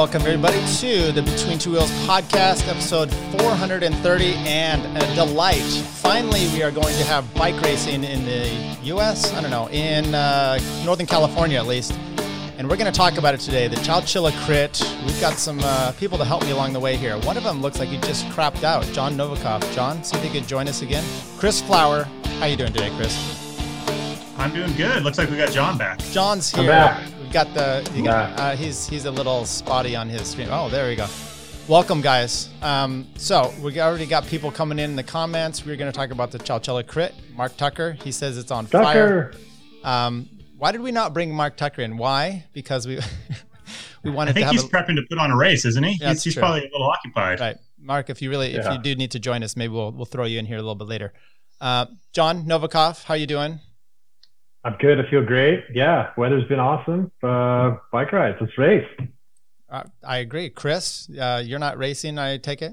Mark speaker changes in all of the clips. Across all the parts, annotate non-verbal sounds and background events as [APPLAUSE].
Speaker 1: welcome everybody to the Between Two Wheels podcast, episode 430, and a delight. Finally, we are going to have bike racing in the U.S. I don't know, in uh, Northern California at least, and we're going to talk about it today. The Chowchilla Crit. We've got some uh, people to help me along the way here. One of them looks like he just crapped out. John Novikov. John, see if you could join us again. Chris Flower, how are you doing today, Chris?
Speaker 2: I'm doing good. Looks like we got John back.
Speaker 1: John's
Speaker 3: I'm
Speaker 1: here. Got the. You got, uh, he's he's a little spotty on his stream. Oh, there we go. Welcome, guys. Um, so we already got people coming in, in the comments. We're going to talk about the Chowchilla Crit. Mark Tucker. He says it's on fire.
Speaker 3: Tucker.
Speaker 1: Um, why did we not bring Mark Tucker in? Why? Because we [LAUGHS] we
Speaker 2: I
Speaker 1: wanted to
Speaker 2: think
Speaker 1: have
Speaker 2: he's
Speaker 1: a,
Speaker 2: prepping to put on a race, isn't he?
Speaker 1: Yeah,
Speaker 2: he's he's probably a little occupied.
Speaker 1: right. Mark, if you really if you do need to join us, maybe we'll we'll throw you in here a little bit later. Uh, John Novikov, how you doing?
Speaker 3: I'm good. I feel great. Yeah, weather's been awesome. Uh, bike rides. Let's race.
Speaker 1: Uh, I agree. Chris, uh, you're not racing, I take it.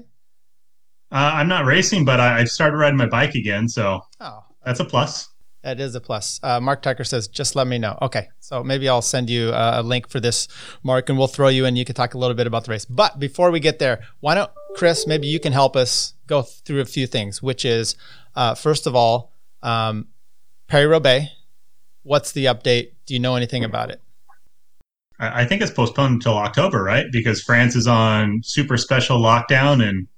Speaker 2: Uh, I'm not racing, but I, I've started riding my bike again, so
Speaker 1: Oh,
Speaker 2: that's a plus.
Speaker 1: That is a plus. Uh, Mark Tucker says, just let me know. Okay. So maybe I'll send you uh, a link for this, Mark, and we'll throw you in. You can talk a little bit about the race. But before we get there, why don't, Chris, maybe you can help us go through a few things, which is, uh, first of all, um, Paris-Roubaix. What's the update? Do you know anything about it?
Speaker 2: I, think it's postponed until October, right? Because France is on super special lockdown, and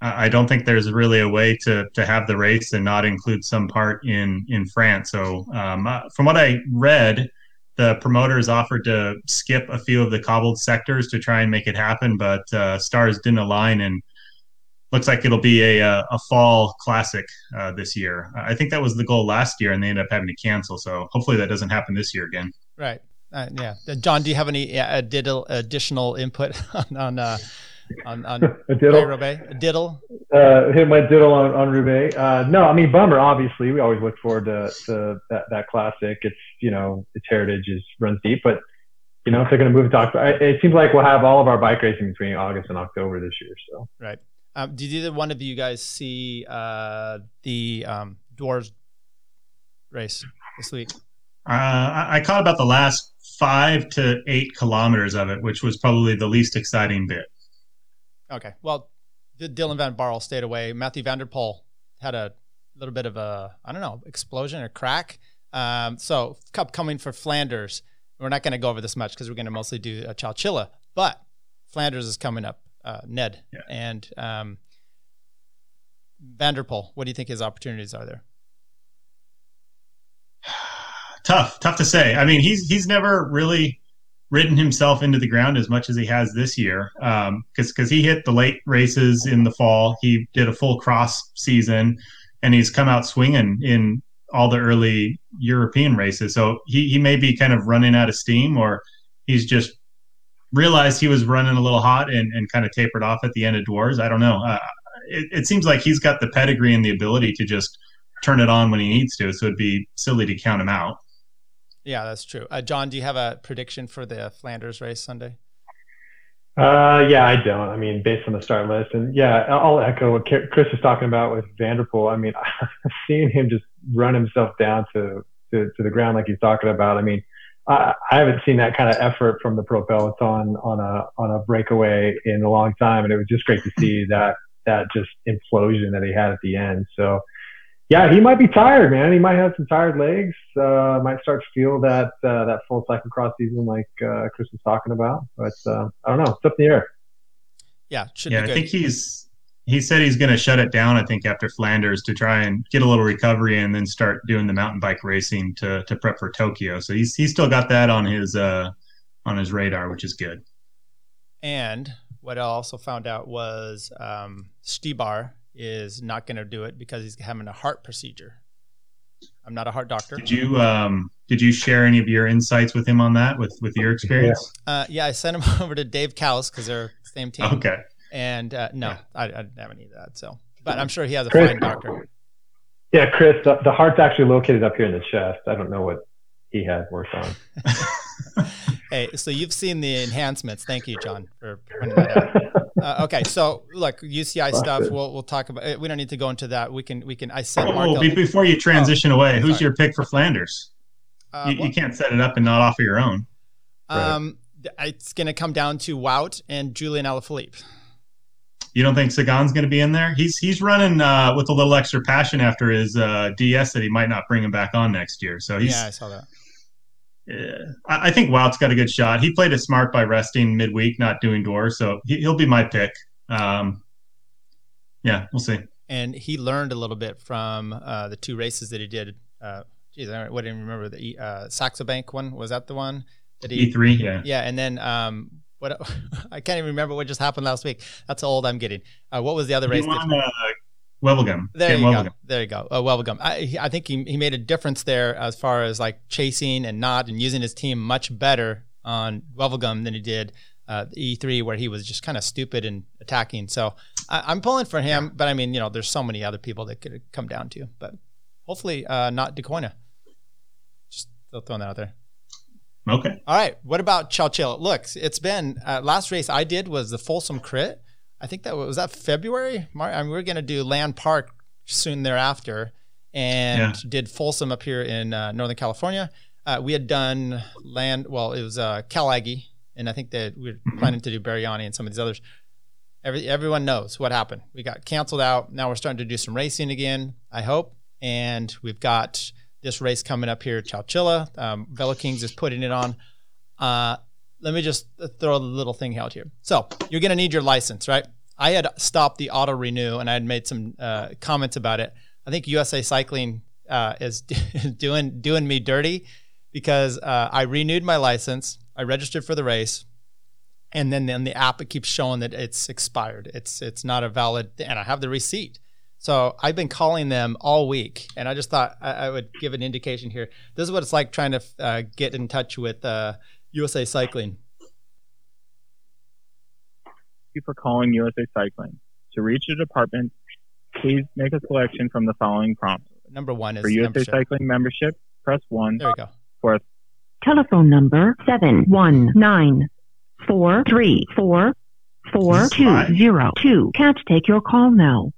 Speaker 2: I I don't think there's really a way to to have the race and not include some part in in France. So, um, uh, from what I read, the promoters offered to skip a few of the cobbled sectors to try and make it happen, but uh, stars didn't align, and looks like it'll be a a, a fall classic uh, this year. I think that was the goal last year, and they ended up having to cancel. So, hopefully, that doesn't happen this year again.
Speaker 1: Right. Uh, yeah. Uh, John, do you have any uh, diddle, additional input [LAUGHS] on, on, uh, on, on [LAUGHS]
Speaker 3: A diddle.
Speaker 1: Roubaix? A diddle?
Speaker 3: Uh, hit my diddle on, on Roubaix. Uh, no, I mean, bummer, obviously. We always look forward to, to that, that classic. It's, you know, its heritage is runs deep, but, you know, if they're going to move it to October, it seems like we'll have all of our bike racing between August and October this year. So,
Speaker 1: Right. Um, did either one of you guys see uh, the um, Dwars race this week?
Speaker 2: Uh, I, I caught about the last five to eight kilometers of it, which was probably the least exciting bit.
Speaker 1: Okay. Well, Dylan van Baarle stayed away. Mathieu van der Poel had a little bit of a, I don't know, explosion or crack. Um, so, cup coming for Flanders. We're not going to go over this much because we're going to mostly do a Chowchilla, but Flanders is coming up. Uh, Ned
Speaker 2: Yeah.
Speaker 1: and um, van der Poel. What do you think his opportunities are there? [SIGHS]
Speaker 2: Tough, tough to say. I mean, he's he's never really ridden himself into the ground as much as he has this year, because because he hit the late races in the fall. He did a full cross season, and he's come out swinging in all the early European races. So he he may be kind of running out of steam, or he's just realized he was running a little hot and, and kind of tapered off at the end of Dwars. I don't know. Uh, it, it seems like he's got the pedigree and the ability to just turn it on when he needs to. So it'd be silly to count him out.
Speaker 1: Yeah, that's true. Uh, John, do you have a prediction for the Flanders race Sunday?
Speaker 3: Uh, yeah, I don't. I mean, based on the start list, and yeah, I'll echo what Chris was talking about with van der Poel. I mean, [LAUGHS] seeing him just run himself down to, to, to the ground like he's talking about. I mean, I, I haven't seen that kind of effort from the pro peloton on a on a breakaway in a long time, and it was just great to see that that just implosion that he had at the end. So. Yeah, he might be tired, man. He might have some tired legs. Uh, might start to feel that uh, that full cyclocross season, like uh, Chris was talking about. But uh, I don't know. It's up in the air.
Speaker 1: Yeah, should
Speaker 2: yeah,
Speaker 1: be
Speaker 2: I think he's he said he's going to shut it down. I think after Flanders to try and get a little recovery and then start doing the mountain bike racing to to prep for Tokyo. So he's he's still got that on his uh on his radar, which is good.
Speaker 1: And what I also found out was um, Stybar is not going to do it because he's having a heart procedure. I'm not a heart doctor.
Speaker 2: Did you um did you share any of your insights with him on that with with your experience?
Speaker 1: Uh, yeah, I sent him [LAUGHS] over to Dave Cows because they're the same team.
Speaker 2: Okay.
Speaker 1: And uh, no,
Speaker 2: Yeah.
Speaker 1: I, I didn't have any of that. So, but I'm sure he has a
Speaker 3: Chris.
Speaker 1: fine doctor.
Speaker 3: Yeah, Chris, the, the heart's actually located up here in the chest. I don't know what he has worked on. [LAUGHS]
Speaker 1: Hey, so you've seen the enhancements. Thank you, John, for pointing that out. [LAUGHS] Uh, okay, so look, UCI stuff.
Speaker 3: Busted.
Speaker 1: We'll we'll talk about. uh, We don't need to go into that. We can we can. I sent Mark.
Speaker 2: Oh,
Speaker 1: a-
Speaker 2: before you transition away, who's
Speaker 1: sorry.
Speaker 2: your pick for Flanders?
Speaker 1: uh,
Speaker 2: you,
Speaker 1: well,
Speaker 2: you can't set it up and not offer your own.
Speaker 1: Um, it's going to come down to Wout and Julian Alaphilippe.
Speaker 2: You don't think Sagan's going to be in there? He's he's running uh, with a little extra passion after his uh, DS that he might not bring him back on next year. So he's,
Speaker 1: yeah, I saw that.
Speaker 2: Yeah, I, I think Wout's got a good shot. He played it smart by resting midweek, not doing doors, so he, will be my pick. Um, yeah, we'll see.
Speaker 1: And he learned a little bit from uh, the two races that he did. Uh, geez, I wouldn't remember the uh, Saxo Bank one. Was that the one
Speaker 2: that he? E3, yeah.
Speaker 1: Yeah, and then um, what? [LAUGHS] I can't even remember what just happened last week. That's how old I'm getting. Uh, what was the other race?
Speaker 2: Won, uh, Wevelgem.
Speaker 1: There you go. There you go. Uh, Wevelgem. I, I think he, he made a difference there as far as like chasing and not and using his team much better on Wevelgem than he did uh, E3 where he was just kind of stupid and attacking. So I, am pulling for him, but I mean, you know, there's so many other people that could come down to, but hopefully uh, not De Coyne. Just throwing that out there.
Speaker 2: Okay.
Speaker 1: All right. What about Chowchilla? Look, it's been uh, last race I did was the Folsom Crit. I think that was that February. I mean, we are going to do Land Park soon thereafter, and yeah. did Folsom up here in uh, Northern California. Uh, we had done Land. Well, it was uh, Cal Aggie, and I think that we are mm-hmm. planning to do Bariani and some of these others. Every, everyone knows what happened. We got canceled out. Now we're starting to do some racing again. I hope, and we've got this race coming up here, Chowchilla. Um, Kings is putting it on. Uh, let me just throw a little thing out here. So you're going to need your license, right? I had stopped the auto renew and I had made some uh, comments about it. I think USA Cycling uh, is [LAUGHS] doing doing me dirty because uh, I renewed my license, I registered for the race, and then in the app it keeps showing that it's expired. It's it's not a valid, and I have the receipt. So I've been calling them all week, and I just thought I, I would give an indication here. This is what it's like trying to uh, get in touch with USA uh, Cycling.
Speaker 4: Thank you for calling USA Cycling. To reach the department, please make a selection from the following prompts.
Speaker 1: Number one is
Speaker 4: for USA
Speaker 1: membership.
Speaker 4: Cycling membership. Press one.
Speaker 1: There we go.
Speaker 4: For
Speaker 5: telephone number seven one nine four three four four two zero two. Can't take your call now.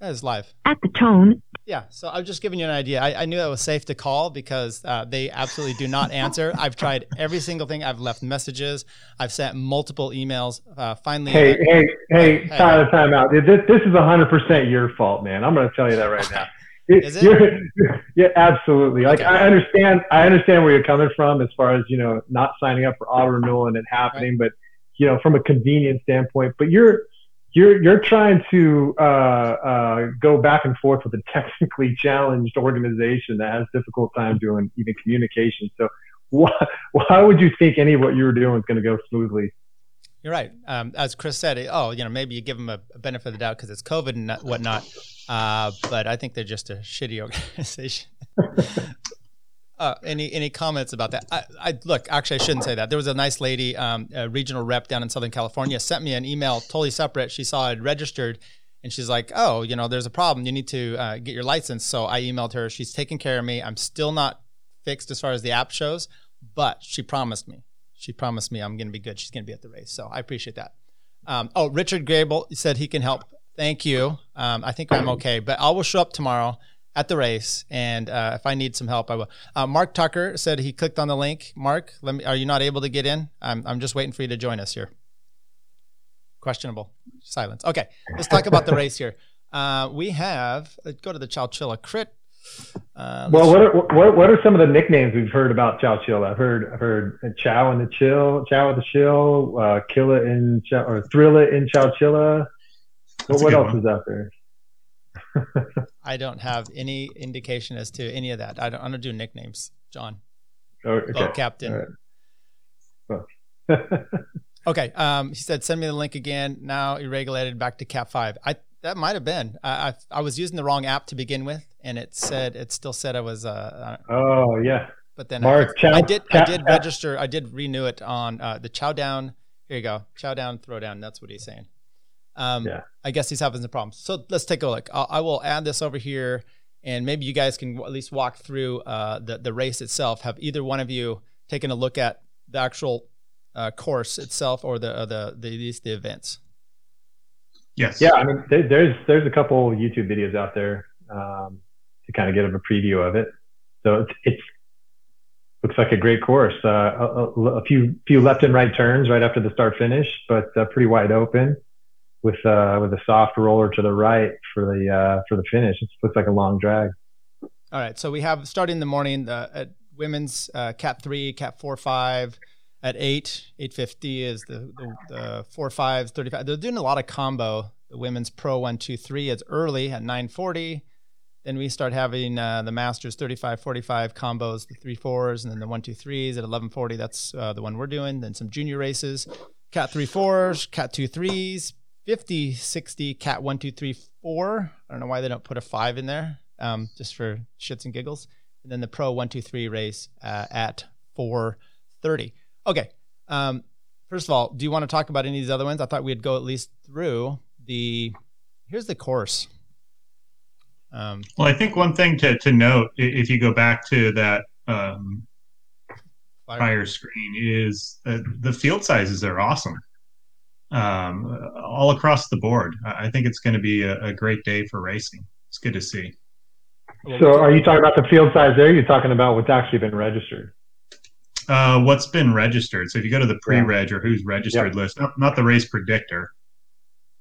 Speaker 1: That is live.
Speaker 5: At the tone.
Speaker 1: Yeah, so I'm just giving you an idea. I, I knew it was safe to call because uh, they absolutely do not answer. [LAUGHS] I've tried every single thing. I've left messages. I've sent multiple emails. Uh, finally,
Speaker 3: hey, uh, hey, hey, hey, time, time out. This, this is 100% your fault, man. I'm going to tell you that right [LAUGHS] now.
Speaker 1: Is it? [LAUGHS]
Speaker 3: yeah, absolutely. Like okay. I understand, I understand where you're coming from as far as you know, not signing up for auto renewal and it happening, right. but you know, from a convenience standpoint. But you're you're you're trying to uh, uh, go back and forth with a [LAUGHS] technically challenged organization that has difficult time doing even communication. So why [LAUGHS] why would you think any of what you were doing is going to go smoothly?
Speaker 1: You're right. Um, as Chris said, oh, you know, maybe you give them a, a benefit of the doubt because it's COVID and whatnot. Uh, but I think they're just a shitty [LAUGHS] organization. Uh, any any comments about that? I, I, look. Actually, I shouldn't say that. There was a nice lady, um, a regional rep down in Southern California, sent me an email totally separate. She saw I'd registered, and she's like, "Oh, you know, there's a problem. You need to uh, get your license." So I emailed her. She's taking care of me. I'm still not fixed as far as the app shows, but she promised me. She promised me I'm going to be good. She's going to be at the race, so I appreciate that. Um, oh, Richard Grable said he can help. Thank you. Um, I think I'm okay, but I will show up tomorrow at the race, and uh, if I need some help, I will. Uh, Mark Tucker said he clicked on the link. Mark, let me. Are you not able to get in? I'm I'm just waiting for you to join us here. Questionable silence. Okay, let's talk about the race here. [LAUGHS] Uh, we have let's go to the Chowchilla Crit.
Speaker 3: Uh, well, what are, what, what are some of the nicknames we've heard about Chowchilla? I've heard I've heard Chow in the Chill, Chow with the Chill, uh, Kill it in Chow, or Thrill it in Chowchilla. What, what else one. is out there?
Speaker 1: I don't have any indication as to any of that. I don't, I don't do nicknames, John.
Speaker 3: Oh, okay.
Speaker 1: Boat captain. Right. [LAUGHS] okay. Um, he said, send me the link again. Now regulated back to Cap 5. I That might have been. I, I, I, was using the wrong app to begin with, and it said, it still said I was. Uh,
Speaker 3: uh oh, yeah.
Speaker 1: But then Mark, I, chow, I did chow, I did register. I did renew it on uh, the Chow Down. Here you go. Chow Down, Throw Down. That's what he's saying. Um, yeah. I guess he's having some problems. So let's take a look. I'll, I will add this over here, and maybe you guys can at least walk through uh, the the race itself. Have either one of you taken a look at the actual uh, course itself or the uh, the the these the events?
Speaker 2: Yes.
Speaker 3: Yeah, I mean, there, there's there's a couple YouTube videos out there um, to kind of get a preview of it. So it's, it's looks like a great course. Uh, a, a, few few left and right turns right after the start finish, but uh, pretty wide open with uh, with a soft roller to the right for the uh, for the finish. It looks like a long drag.
Speaker 1: All right, so we have starting in the morning uh, at women's uh, cat three, cat four, five. At eight, eight fifty is the, the the four fives, thirty five. They're doing a lot of combo. The women's pro one two three is early at nine forty. Then we start having uh, the Masters 35 45 combos, the three fours, and then the one two threes at 1140. That's uh, the one we're doing. Then some junior races, cat three fours, cat two threes, 50 60, cat one two three four. I don't know why they don't put a five in there, um, just for shits and giggles. And then the pro one two three race uh, at 430. Okay. Um, first of all, do you want to talk about any of these other ones? I thought we'd go at least through the. Here's the course.
Speaker 2: Um, well, I think one thing to, to note, if you go back to that um, prior screen, is that the field sizes are awesome um, all across the board. I think it's going to be a, a, great day for racing. It's good to see.
Speaker 3: So, are you talking about the field size there? You're talking about what's actually been registered.
Speaker 2: Uh, what's been registered? So, if you go to the pre-reg or who's registered yep. list, not, not the race predictor.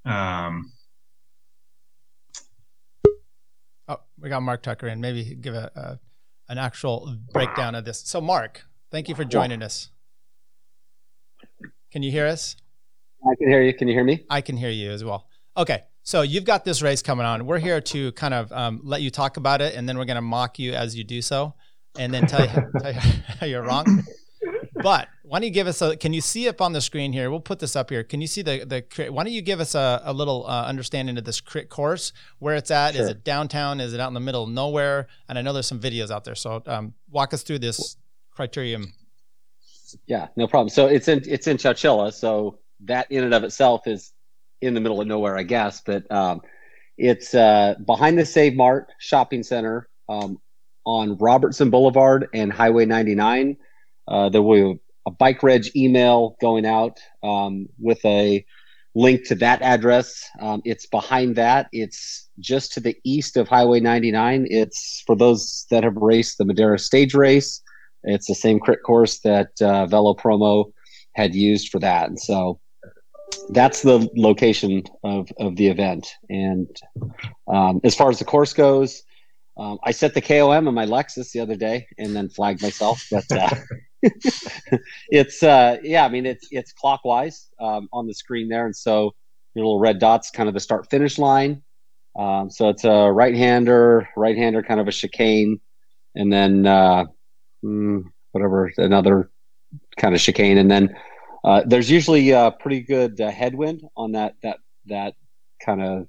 Speaker 2: Um,
Speaker 1: Oh, we got Mark Tucker in. Maybe give a, a an actual breakdown of this. So, Mark, thank you for joining us. Can you hear us?
Speaker 6: I can hear you. Can you hear me?
Speaker 1: I can hear you as well. Okay. So you've got this race coming on. We're here to kind of um, let you talk about it, and then we're going to mock you as you do so, and then tell you, [LAUGHS] tell you how you're wrong. But why don't you give us a? Can you see up on the screen here? We'll put this up here. Can you see the the? Why don't you give us a, a little uh, understanding of this crit course, where it's at? Sure. Is it downtown? Is it out in the middle of nowhere? And I know there's some videos out there. So um, walk us through this criterium.
Speaker 6: Yeah, no problem. So it's in it's in Chowchilla. So that in and of itself is in the middle of nowhere, I guess. But um, it's uh, behind the Save Mart shopping center um, on Robertson Boulevard and Highway 99. Uh, there will be a bike reg email going out um, with a link to that address. Um, it's behind that. It's just to the east of Highway 99. It's for those that have raced the Madera stage race. It's the same crit course that uh, Velo Promo had used for that. And so that's the location of, of the event. And um, as far as the course goes, um, I set the KOM on my Lexus the other day and then flagged myself. But uh, [LAUGHS] it's uh, yeah, I mean it's it's clockwise um, on the screen there, and so your little red dots kind of the start finish line. Um, so it's a right hander, right hander kind of a chicane, and then uh, mm, whatever another kind of chicane, and then uh, there's usually a pretty good uh, headwind on that that that kind of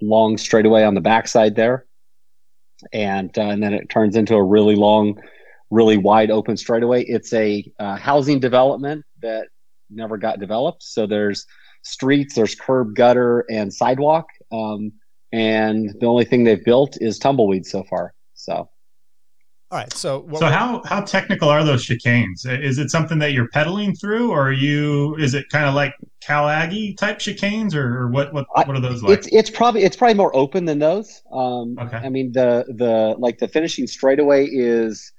Speaker 6: long straightaway on the backside there, and uh, and then it turns into a really long really wide open straightaway. It's a uh, housing development that never got developed. So there's streets, there's curb, gutter, and sidewalk. Um, and the only thing they've built is tumbleweeds so far. So.
Speaker 1: All right. So,
Speaker 2: so how how technical are those chicanes? Is it something that you're pedaling through, or are you? Is it kind of like Cal Aggie type chicanes, or, what? What what are those like?
Speaker 6: It's it's probably it's probably more open than those. Um, okay. I mean the the like the finishing straightaway is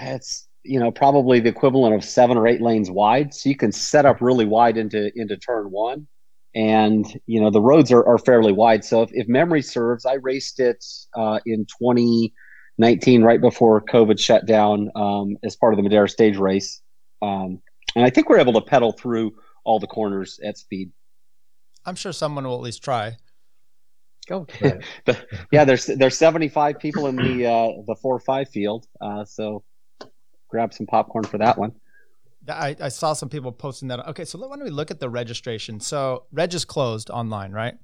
Speaker 6: it's you know probably the equivalent of seven or eight lanes wide so you can set up really wide into into turn one and you know the roads are, are fairly wide so if, if memory serves i raced it uh, in 2019 right before covid shut down um, as part of the madera stage race um, and i think we're able to pedal through all the corners at speed
Speaker 1: i'm sure someone will at least try
Speaker 6: Go. [LAUGHS] yeah, there's there's 75 people in the uh, the four five field, uh, so grab some popcorn for that one.
Speaker 1: I, I saw some people posting that. Okay, so why don't we look at the registration? So reg is closed online, right?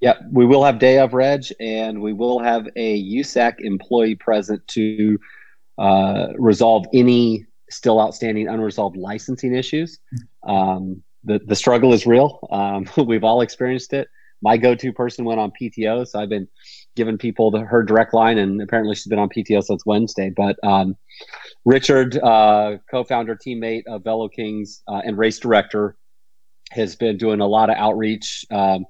Speaker 6: Yeah, we will have day of reg, and we will have a USAC employee present to uh, resolve any still outstanding unresolved licensing issues. Um, the the struggle is real. Um, [LAUGHS] we've all experienced it my go-to person went on PTO, so I've been giving people the, her direct line, and apparently she's been on PTO since Wednesday. But um, Richard, uh, co-founder, teammate of Velo Kings, uh, and race director, has been doing a lot of outreach um,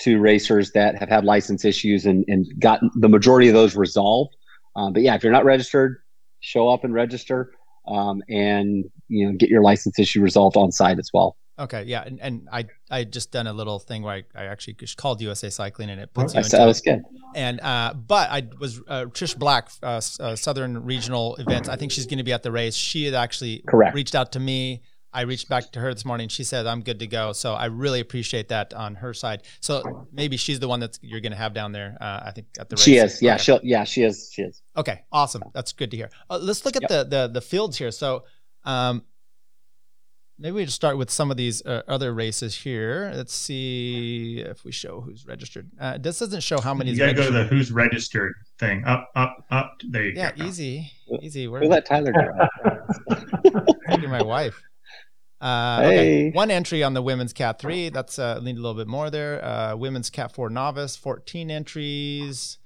Speaker 6: to racers that have had license issues and, and gotten the majority of those resolved. Um, but yeah, if you're not registered, show up and register, um, and you know get your license issue resolved on site as well.
Speaker 1: Okay, yeah, and, and I I just done a little thing where I, I actually called USA Cycling and it puts
Speaker 6: you.
Speaker 1: Into,
Speaker 6: that was good.
Speaker 1: And uh, but I was uh, Trish Black, uh, uh, Southern Regional Events. I think she's going to be at the race. She had actually
Speaker 6: Correct.
Speaker 1: reached out to me. I reached back to her this morning. She said I'm good to go. So I really appreciate that on her side. So maybe she's the one that you're going to have down there. Uh, I think at the race.
Speaker 6: She is. Yeah.
Speaker 1: Okay.
Speaker 6: She'll. Yeah. She is. She is.
Speaker 1: Okay. Awesome. That's good to hear. Uh, let's look at yep. the, the the fields here. So. Um, maybe we just start with some of these uh, other races here. Let's see if we show who's registered. Uh, this doesn't show how many.
Speaker 2: You gotta go to the who's registered thing. Up, up, up. There you
Speaker 1: yeah,
Speaker 2: go.
Speaker 1: Yeah, easy, easy.
Speaker 6: Where we'll let Tyler
Speaker 1: go. [LAUGHS] Taking my wife. Uh,
Speaker 6: hey.
Speaker 1: Okay. One entry on the women's Cat 3. That's uh, need a little bit more there. Uh, women's Cat 4 novice, 14 entries.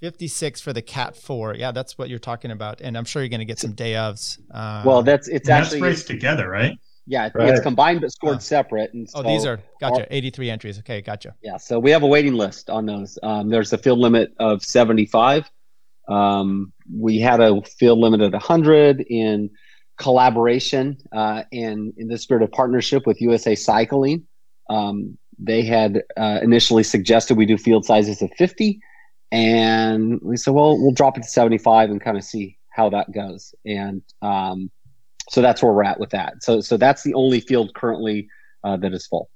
Speaker 1: 56 for the Cat 4. Yeah, that's what you're talking about. And I'm sure you're going to get some day ofs. Uh,
Speaker 6: well, that's it's
Speaker 2: that's
Speaker 6: actually
Speaker 2: raced together, right?
Speaker 6: Yeah, right. it's combined but scored oh. separate. And so
Speaker 1: oh, these are gotcha. Our, 83 entries. Okay, gotcha.
Speaker 6: Yeah, so we have a waiting list on those. Um, there's a field limit of 75. Um, we had a field limit of 100 in collaboration uh, and in the spirit of partnership with USA Cycling. Um, they had uh, initially suggested we do field sizes of 50, and we said, well, we'll drop it to 75 and kind of see how that goes. And um, so that's where we're at with that. So so that's the only field currently uh, that is full.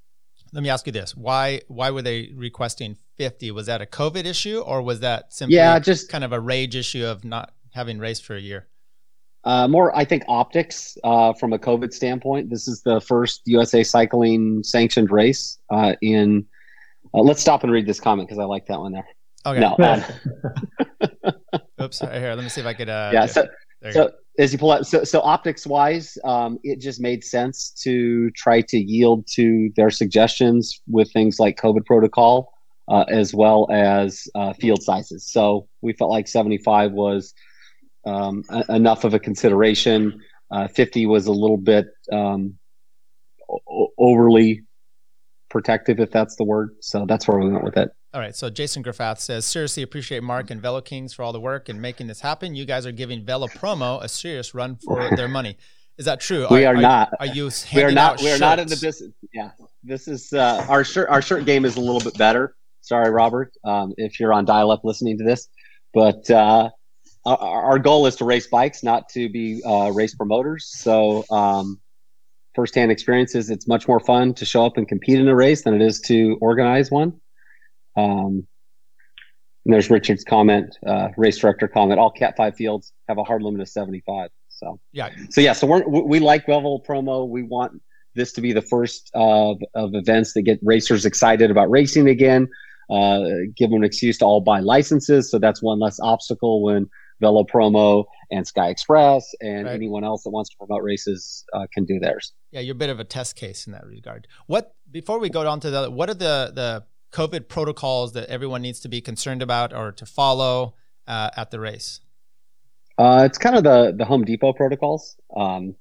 Speaker 1: Let me ask you this: why why were they requesting 50? Was that a COVID issue, or was that simply
Speaker 6: yeah, just
Speaker 1: kind of a rage issue of not having raced for a year?
Speaker 6: Uh, more, I think, optics uh, from a COVID standpoint. This is the first USA Cycling sanctioned race uh, in. Uh, let's stop and read this comment because I like that one there.
Speaker 1: Okay.
Speaker 6: No. Um, [LAUGHS]
Speaker 1: Oops. Right Here, let me see if I could. Uh,
Speaker 6: yeah. So, so as you pull out, so, so optics wise, um, it just made sense to try to yield to their suggestions with things like COVID protocol, uh, as well as uh, field sizes. So we felt like 75 was um, a- enough of a consideration. Uh, 50 was a little bit um, o- overly protective, if that's the word. So that's where we went with it.
Speaker 1: All right. So Jason Graffath says, seriously appreciate Mark and Velo Kings for all the work and making this happen. You guys are giving Velo Promo a serious run for their money. Is that true?
Speaker 6: We are, are not.
Speaker 1: Are you?
Speaker 6: We are not.
Speaker 1: We
Speaker 6: are not in the business. Yeah, this is uh, our shirt. Our shirt game is a little bit better. Sorry, Robert, um, if you're on dial-up listening to this, but uh, our, goal is to race bikes, not to be uh, race promoters. So, um, firsthand experiences, it's much more fun to show up and compete in a race than it is to organize one. Um, and there's Richard's comment, uh, race director comment. All Cat Five fields have a hard limit of 75. So
Speaker 1: yeah,
Speaker 6: so yeah, so we're, we like Velo Promo. We want this to be the first of, of events that get racers excited about racing again. Uh, give them an excuse to all buy licenses, so that's one less obstacle when Velo Promo and Sky Express and right. anyone else that wants to promote races uh, can do theirs.
Speaker 1: Yeah, you're a bit of a test case in that regard. What before we go on to the what are the the COVID protocols that everyone needs to be concerned about or to follow uh, at the race?
Speaker 6: Uh, it's kind of the the Home Depot protocols. Um,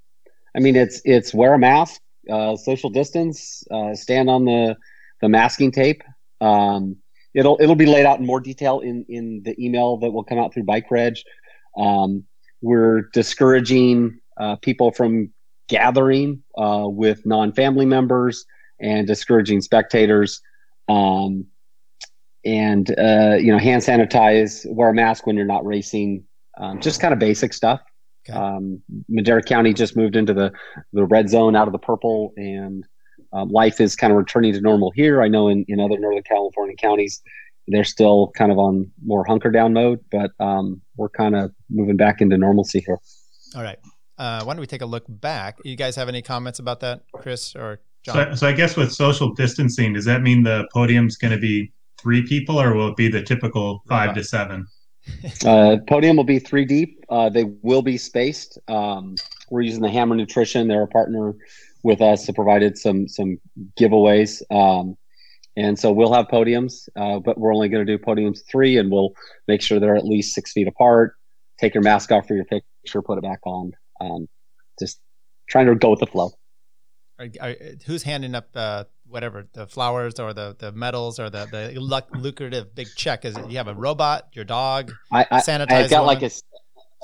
Speaker 6: I mean, it's it's wear a mask, uh, social distance, uh, stand on the the masking tape. Um, it'll it'll be laid out in more detail in in the email that will come out through Bike Reg. Um, we're discouraging uh, people from gathering uh, with non-family members and discouraging spectators um, and uh, you know hand sanitize wear a mask when you're not racing um, just kind of basic stuff okay. um, madera county just moved into the the red zone out of the purple and um, life is kind of returning to normal here i know in, in other northern california counties they're still kind of on more hunker down mode but um, we're kind of moving back into normalcy here
Speaker 1: all right uh, why don't we take a look back you guys have any comments about that chris or
Speaker 2: so, so I guess with social distancing, does that mean the podium's going to be three people, or will it be the typical five to seven? [LAUGHS]
Speaker 6: Uh, podium will be three deep. Uh, they will be spaced. Um, we're using the Hammer Nutrition; they're a partner with us, that provided some some giveaways, um, and so we'll have podiums. Uh, but we're only going to do podiums three, and we'll make sure they're at least six feet apart. Take your mask off for your picture, put it back on. Um, just trying to go with the flow.
Speaker 1: Are, are, who's handing up uh, whatever the flowers or the, the medals or the, the luck, lucrative big check? Is it you have a robot, your dog,
Speaker 6: I, I? I got one? like a,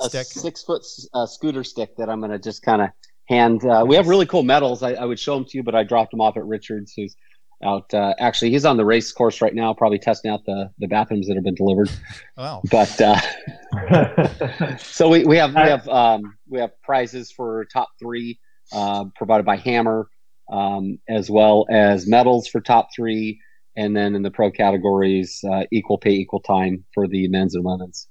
Speaker 6: a
Speaker 1: stick.
Speaker 6: six foot uh, scooter stick that I'm going to just kind of hand. Uh, we have really cool medals. I, I, would show them to you, but I dropped them off at Richards, who's out. Uh, actually, he's on the race course right now, probably testing out the, the bathrooms that have been delivered.
Speaker 1: Wow.
Speaker 6: But uh, [LAUGHS] so we, we have we have um, we have prizes for top three uh, provided by Hammer, um, as well as medals for top three, and then in the pro categories, uh, equal pay, equal time for the men's and women's.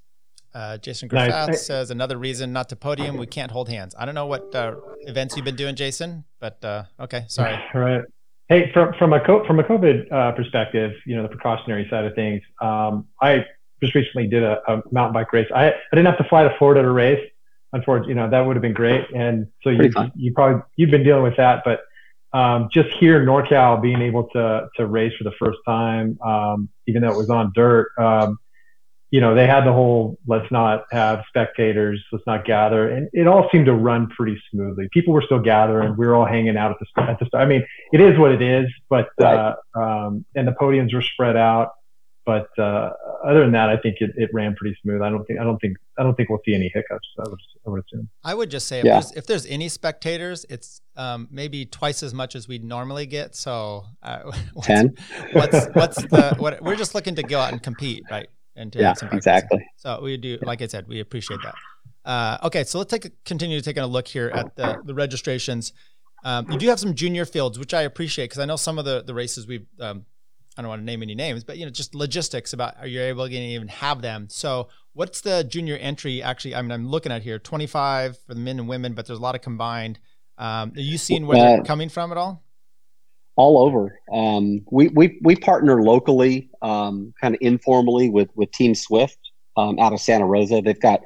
Speaker 1: Uh, Jason Graffath
Speaker 3: Nice.
Speaker 1: says another reason not to podium. We can't hold hands. I don't know what uh, events you've been doing, Jason, but uh, okay, sorry. [LAUGHS]
Speaker 3: right. Hey, from from a co- from a COVID uh, perspective, you know the precautionary side of things. Um, I just recently did a, a mountain bike race. I I didn't have to fly to Florida to race. Unfortunately, you know that would have been great. And so you
Speaker 6: fun.
Speaker 3: you probably you've been dealing with that, but um, just here in NorCal, being able to to race for the first time, um, even though it was on dirt, um, you know, they had the whole let's not have spectators, let's not gather, and it all seemed to run pretty smoothly. People were still gathering, we were all hanging out at the st- at the start. I mean, it is what it is, but uh, um, and the podiums were spread out. But uh, other than that, I think it, it ran pretty smooth. I don't think I don't think I don't think we'll see any hiccups. I would I would assume.
Speaker 1: I would just say if,
Speaker 6: Yeah.
Speaker 1: there's, if there's any spectators, it's um, maybe twice as much as we'd normally get. So uh, [LAUGHS] what's,
Speaker 6: Ten.
Speaker 1: What's what's the what? We're just looking to go out and compete, right? And to
Speaker 6: Yeah,
Speaker 1: some
Speaker 6: exactly.
Speaker 1: So we do, like I said, we appreciate that. Uh, okay, so let's take a, continue taking a look here at the, the registrations. Um, you do have some junior fields, which I appreciate because I know some of the the races we've. Um, I don't want to name any names, but you know, just logistics about are you able to even have them? So, what's the junior entry? Actually, I mean, I'm looking at here, 25 for the men and women, but there's a lot of combined. Um, are you seeing where they're
Speaker 6: Uh,
Speaker 1: coming from at all?
Speaker 6: All over. Um, we, we we partner locally, um, kind of informally with with Team Swift um, out of Santa Rosa. They've got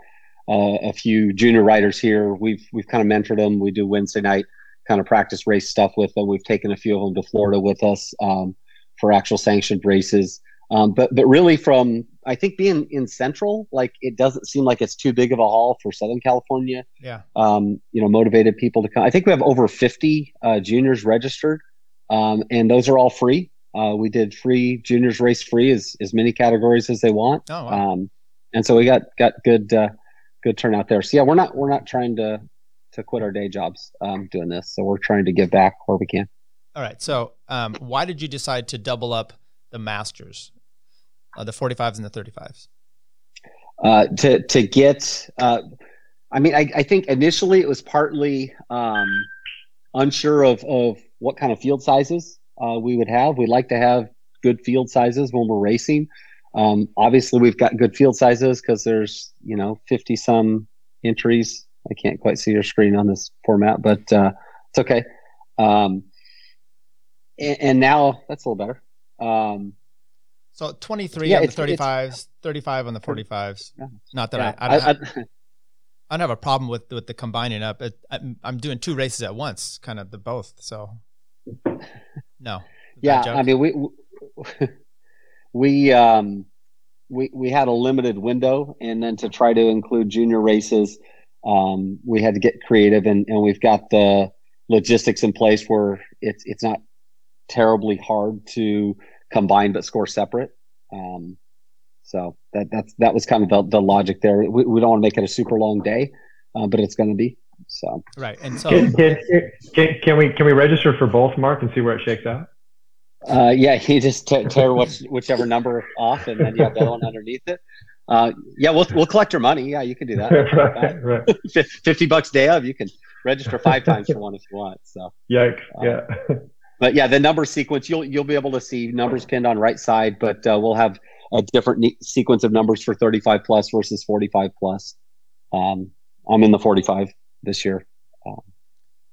Speaker 6: uh, a few junior riders here. We've we've kind of mentored them. We do Wednesday night kind of practice race stuff with them. We've taken a few of them to Florida with us um, for actual sanctioned races. Um, but but really, from I think being in Central, like it doesn't seem like it's too big of a haul for Southern California
Speaker 1: Yeah.
Speaker 6: um, you know, motivated people to come. I think we have over 50 uh, juniors registered, um, and those are all free. Uh, we did free juniors race free as as many categories as they want,
Speaker 1: Oh, wow.
Speaker 6: um, and so we got got good uh, good turnout there. So yeah, we're not we're not trying to to quit our day jobs um, doing this. So we're trying to give back where we can.
Speaker 1: All right. So, um, why did you decide to double up the masters, uh, the 45s and the 35s?
Speaker 6: uh, to to get. Uh, I mean, I, I think initially it was partly um, unsure of of what kind of field sizes uh, we would have. We'd like to have good field sizes when we're racing. Um, obviously, we've got good field sizes because there's you know fifty some entries. I can't quite see your screen on this format, but uh, it's okay. Um, and, and now that's a little better. Um,
Speaker 1: So 23
Speaker 6: Yeah,
Speaker 1: on the
Speaker 6: it's- it's-
Speaker 1: 35s, 35 on the 45s.
Speaker 6: Yeah.
Speaker 1: Not that
Speaker 6: yeah,
Speaker 1: I, I, don't
Speaker 6: I-
Speaker 1: have,
Speaker 6: I- [LAUGHS]
Speaker 1: I don't have a problem with with the combining up. It, I'm, I'm doing two races at once, kind of the both. So, no.
Speaker 6: yeah i mean we [LAUGHS] we um we we had a limited window and then to try to include junior races um we had to get creative and and we've got the logistics in place where it's it's not terribly hard to combine but score separate. Um so that that's that was kind of the, the logic there. We, we don't want to make it a super long day uh, but it's going to be so
Speaker 1: right. And so,
Speaker 3: Can, can, can, can we can we register for both, Mark, and see where it shakes out?
Speaker 6: Uh, yeah, you just te- tear which, whichever number off, and then you have the other one underneath it. Uh, yeah, we'll we'll collect your money. Yeah, you can do that. [LAUGHS]
Speaker 3: right, right.
Speaker 6: Fifty bucks day of, you can register five times for one if you want. So,
Speaker 3: Yikes! Yeah.
Speaker 6: but yeah, the number sequence you'll you'll be able to see numbers pinned on right side, but uh, we'll have a different ne- sequence of numbers for thirty-five plus versus forty-five plus. Um, I'm in the forty-five this year, um,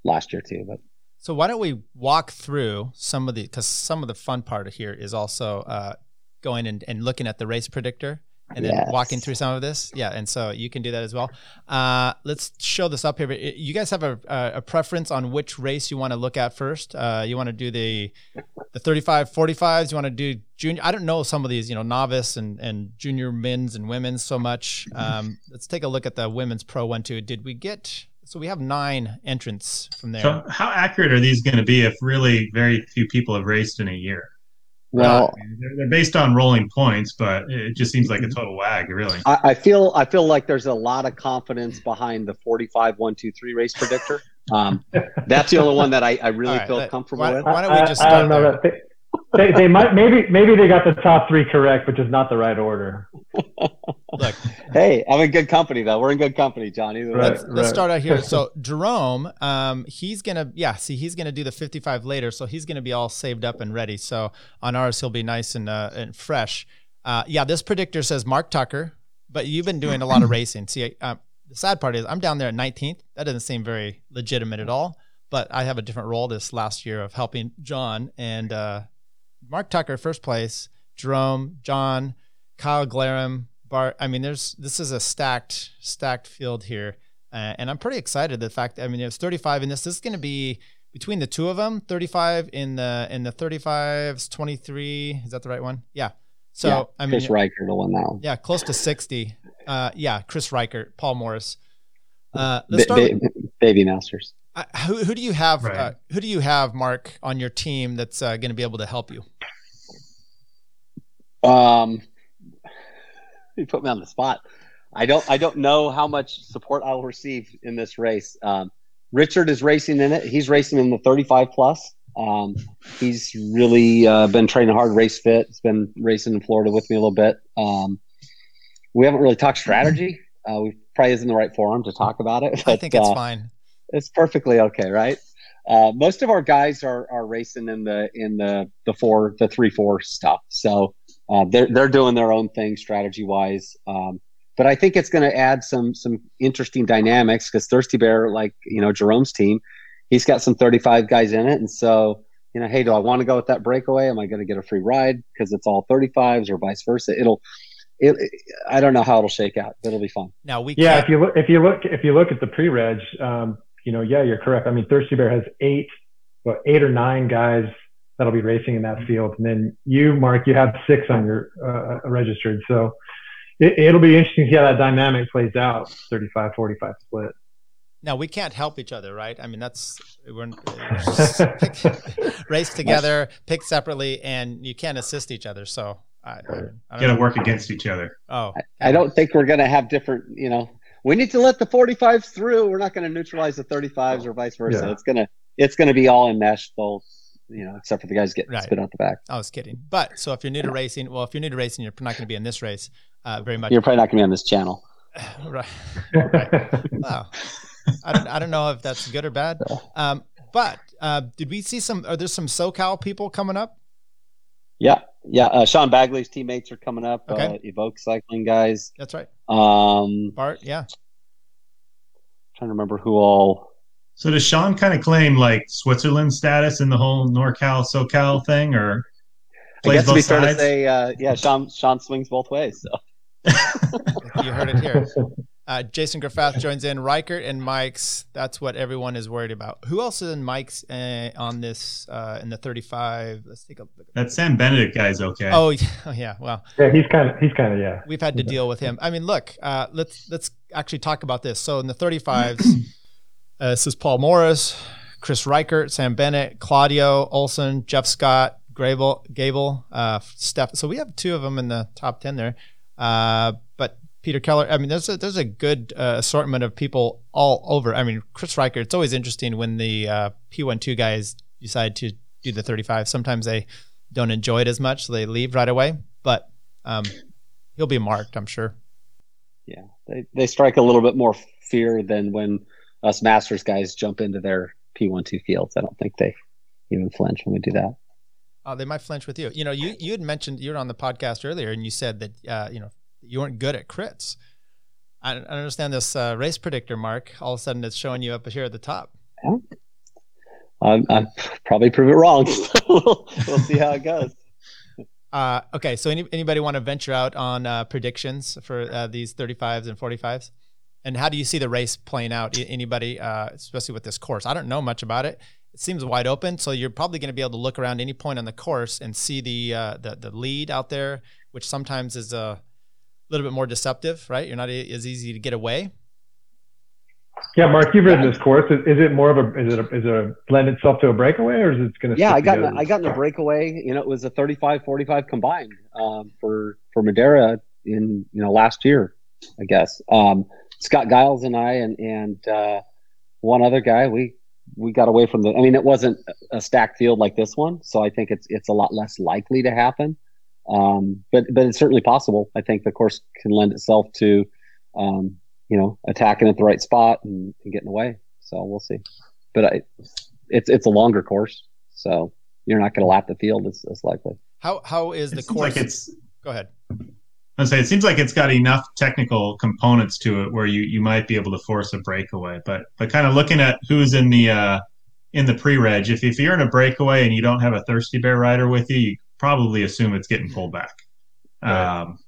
Speaker 6: last year too, but.
Speaker 1: so why don't we walk through some of the because some of the fun part here is also uh, going and, and looking at the race predictor and then
Speaker 6: Yes.
Speaker 1: walking through some of this. Yeah, and so you can do that as well. Uh, let's show this up here. But You guys have a, a, a preference on which race you want to look at first? Uh, you want to do the the 35, 45s? You want to do junior? I don't know some of these, you know, novice and, and junior men's and women's so much. Um, let's take a look at the women's pro one too. Did we get? So we have nine entrants from there.
Speaker 2: So, how accurate are these going to be if really very few people have raced in a year?
Speaker 6: Well,
Speaker 2: they're, they're based on rolling points, but it just seems like a total wag, really.
Speaker 6: I, I feel I feel like there's a lot of confidence behind the 45 1 2 3 race predictor. Um, that's the only one that I, I really
Speaker 1: All right,
Speaker 6: feel
Speaker 1: let-
Speaker 6: comfortable
Speaker 1: why-
Speaker 6: with.
Speaker 1: why don't we just
Speaker 3: I,
Speaker 1: start
Speaker 3: don't know
Speaker 1: there?
Speaker 3: they, they, they might maybe maybe they got the top three correct, but just not the right order.
Speaker 1: Look, [LAUGHS]
Speaker 6: Hey, I'm in good company though. We're in good company, John. Either way.
Speaker 3: Right.
Speaker 1: let's, let's start out here. So [LAUGHS] Jerome, um, he's gonna yeah, see, he's gonna do the 55 later, so he's gonna be all saved up and ready. So on ours, he'll be nice and uh, and fresh. Uh, yeah, this predictor says Mark Tucker, but you've been doing a lot of [LAUGHS] racing. See, uh, the sad part is I'm down there at 19th. That doesn't seem very legitimate at all. But I have a different role this last year of helping John and uh, Mark Tucker, first place. Jerome, John, Kyle Glarum, Bart. I mean, there's this is a stacked stacked field here, uh, and I'm pretty excited. The fact, I mean, there's 35 in this. This is going to be between the two of them. 35 in the in the 35s, 23. Is that the right one? Yeah. So
Speaker 6: yeah,
Speaker 1: I mean,
Speaker 6: Chris Reichert will win that one.
Speaker 1: yeah, close to 60. Uh, yeah, Chris Reichert, Paul Morris. Uh, let's start. with,
Speaker 6: ba- baby masters.
Speaker 1: uh, who, who do you have?
Speaker 2: Right.
Speaker 1: Uh, who do you have, Mark, on your team that's uh, going to be able to help you?
Speaker 6: Um, [LAUGHS] you put me on the spot. I don't. I don't know how much support I will receive in this race. Um, Richard is racing in it. He's racing in the 35 plus. Um, he's really uh, been training hard, race fit. He's been racing in Florida with me a little bit. Um, we haven't really talked strategy. [LAUGHS] Uh, we probably isn't the right forum to talk about it.
Speaker 1: I think it's
Speaker 6: uh,
Speaker 1: fine.
Speaker 6: it's perfectly okay, right? Uh, most of our guys are, are racing in the in the the four the three four stuff, so uh, they're they're doing their own thing strategy wise. Um, but I think it's going to add some some interesting dynamics because Thirsty Bear, like you know Jerome's team, he's got some thirty five guys in it, and so you know, hey, do I want to go with that breakaway? Am I going to get a free ride because it's all thirty fives or vice versa? It'll it, I don't know how it'll shake out, but it'll be fun.
Speaker 1: Now we
Speaker 3: Yeah,
Speaker 1: can't-
Speaker 3: if you look if you look if you look at the pre-reg, um, you know, yeah, you're correct. I mean, Thirsty Bear has eight, well, eight or nine guys that'll be racing in that field, and then you, Mark, you have six on your uh, registered. So it, it'll be interesting to see how that dynamic plays out. 35-45 split.
Speaker 1: now we can't help each other, right? I mean, that's we're pick, [LAUGHS] [LAUGHS] race together, pick separately, and you can't assist each other. So I, I, I
Speaker 2: got to work against each other.
Speaker 1: Oh,
Speaker 6: I don't think we're going to have different, you know, we need to let the 45s through. We're not going to neutralize the 35s or vice versa.
Speaker 3: Yeah.
Speaker 6: It's going to, it's going to be all enmeshed, both, you know, except for the guys getting
Speaker 1: Right.
Speaker 6: spit out the back.
Speaker 1: I was kidding. But so if you're new to racing, well, if you're new to racing, you're not going to be in this race uh, very much.
Speaker 6: You're probably not going to be on this channel. [LAUGHS]
Speaker 1: right. right. Wow. I don't, I don't know if that's good or bad. Um, but uh, did we see some? Are there some SoCal people coming up?
Speaker 6: Yeah. Yeah. Uh, Sean Bagley's teammates are coming up.
Speaker 1: Okay.
Speaker 6: Uh, Evoke cycling guys.
Speaker 1: That's right.
Speaker 6: Um,
Speaker 1: Bart, yeah.
Speaker 6: trying to remember who all.
Speaker 2: So does Sean kind of claim like Switzerland status in the whole NorCal SoCal thing, or
Speaker 6: I guess to be
Speaker 2: both
Speaker 6: fair to
Speaker 2: sides?
Speaker 6: say, uh, yeah, Sean Sean swings both ways. So [LAUGHS]
Speaker 1: You heard it here. [LAUGHS] Uh, Jason Graffath joins in. Reichert and Mike's. That's what everyone is worried about. Who else is in Mike's uh, on this uh, in the 35? Let's take a look.
Speaker 2: that Sam Benedict guy's okay.
Speaker 1: Oh [LAUGHS] yeah, oh, yeah. Well,
Speaker 3: yeah, he's kind of he's kind of yeah.
Speaker 1: we've had to deal with him. I mean, look, uh, let's let's actually talk about this. So in the 35s, [CLEARS THROAT] uh, this is Paul Morris, Chris Reichert, Sam Bennett, Claudio Olson, Jeff Scott, Gable, Gable, uh, Steph. So we have two of them in the top 10 there. Uh, but Peter Keller, I mean, there's a, there's a good uh, assortment of people all over. I mean, Chris Reichert, it's always interesting when the uh, P12 guys decide to do the 35. Sometimes they don't enjoy it as much, so they leave right away. But um, he'll be marked, I'm sure.
Speaker 6: yeah, they they strike a little bit more fear than when us Masters guys jump into their P12 fields. I don't think they even flinch when we do that.
Speaker 1: Oh, they might flinch with you. You know, you you had mentioned you were on the podcast earlier, and you said that uh, you know you weren't good at crits. I, I understand this uh, race predictor, Mark. All of a sudden, it's showing you up here at the top.
Speaker 6: I'm, I'm probably prove it wrong. [LAUGHS] we'll, we'll see how it goes. [LAUGHS]
Speaker 1: Uh, okay, so any, anybody want to venture out on uh, predictions for uh, these 35s and 45s? And how do you see the race playing out? Anybody, uh, especially with this course? I don't know much about it. It seems wide open, so you're probably going to be able to look around any point on the course and see the uh, the, the lead out there, which sometimes is a little bit more deceptive, right? You're not as easy to get away.
Speaker 3: Yeah, Mark, you've ridden this course. Is, is, it more of a is it a, is it a lend itself to a breakaway or is it going to?
Speaker 6: Yeah, I got in a, I got in a breakaway. You know, it was a 35-45 combined um, for for Madera in you know last year, I guess. Um, Scott Giles and I and and uh, one other guy we we got away from the. I mean, it wasn't a stacked field like this one, so I think it's it's a lot less likely to happen. Um, but but it's certainly possible. I think the course can lend itself to um, you know, attacking at the right spot and, and getting away. So we'll see. But I, it's it's a longer course, so you're not going to lap the field as, as likely.
Speaker 1: How how is the
Speaker 2: it
Speaker 1: course?
Speaker 2: Like it's
Speaker 1: go ahead.
Speaker 2: I say it seems like it's got enough technical components to it where you you might be able to force a breakaway. But but kind of looking at who's in the uh, in the pre-reg, if if you're in a breakaway and you don't have a thirsty bear rider with you, you probably assume it's getting pulled back. Right. Um,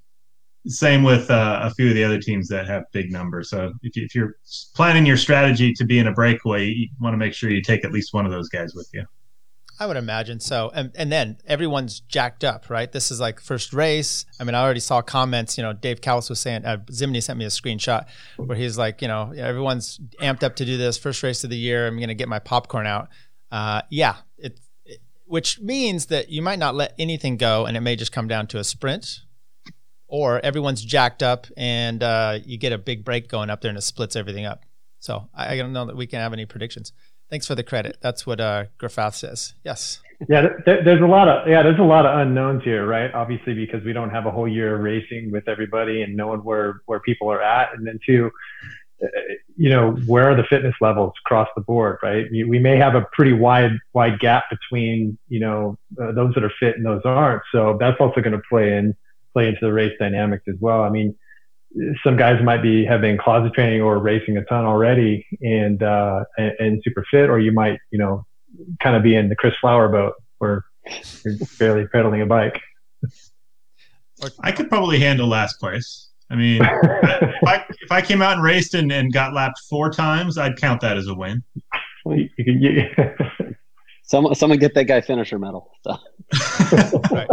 Speaker 2: same with uh, a few of the other teams that have big numbers. So if, you, if you're planning your strategy to be in a breakaway, you want to make sure you take at least one of those guys with you.
Speaker 1: I would imagine so. And, and then everyone's jacked up, right? This is like first race. I mean, I already saw comments, you know, Dave Callis was saying, uh, Zimney sent me a screenshot where he's like, you know, everyone's amped up to do this first race of the year. I'm going to get my popcorn out. Uh, yeah, it, it, which means that you might not let anything go and it may just come down to a sprint or everyone's jacked up and uh, you get a big break going up there and it splits everything up. So I, I don't know that we can have any predictions. Thanks for the credit. That's what uh, says. Yes.
Speaker 3: Yeah, there's a lot of yeah, there's a lot of unknowns here, right? Obviously, because we don't have a whole year of racing with everybody and knowing where where people are at, and then two, uh, you know, where are the fitness levels across the board, right? We may have a pretty wide wide gap between you know uh, those that are fit and those aren't, so that's also going to play in play into the race dynamics as well. I mean, some guys might be have been closet training or racing a ton already and, uh, and, and super fit, or you might, you know, kind of be in the Chris Flower boat where you're barely pedaling a bike.
Speaker 2: I could probably handle last place. I mean, if, I, if I came out and raced and, and got lapped four times, I'd count that as a win.
Speaker 3: Well, you, you,
Speaker 6: someone, someone get that guy finisher medal. So. [LAUGHS]
Speaker 1: right.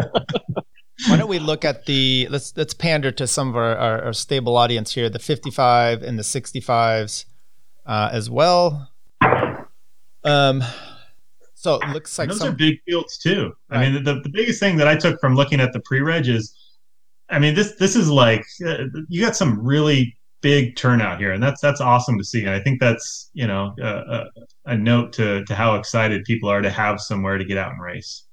Speaker 1: Why don't we look at the let's let's pander to some of our, our, our stable audience here, the 55 and the 65s uh, as well. Um, so it looks like
Speaker 2: those
Speaker 1: some,
Speaker 2: are big fields too. Right. I mean, the, the biggest thing that I took from looking at the pre-reg is, I mean, this this is like uh, you got some really big turnout here, and that's that's awesome to see. And I think that's you know a, a, a note to to how excited people are to have somewhere to get out and race.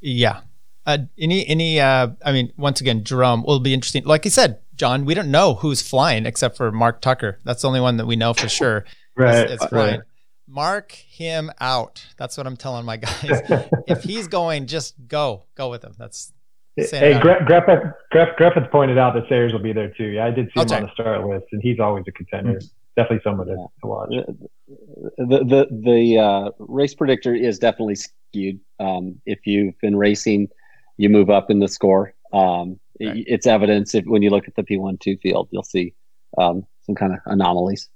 Speaker 1: Yeah, uh, any any uh, I mean, once again, drum will be interesting. Like I said, John, we don't know who's flying except for Mark Tucker. That's the only one that we know for sure.
Speaker 3: right,
Speaker 1: it's, it's flying. Right. Mark him out. That's what I'm telling my guys. [LAUGHS] if he's going, just go, go with him. That's
Speaker 3: Hey, Griffith, Griffith pointed out that Sayers will be there too. Yeah, I did see him on the start list, and he's always a contender. Mm-hmm. Definitely someone to, to watch.
Speaker 6: The the the uh, race predictor is definitely skewed. Um, if you've been racing you move up in the score. Um, right. it, it's evidence if, when you look at the P one two field, you'll see um, some kind of anomalies.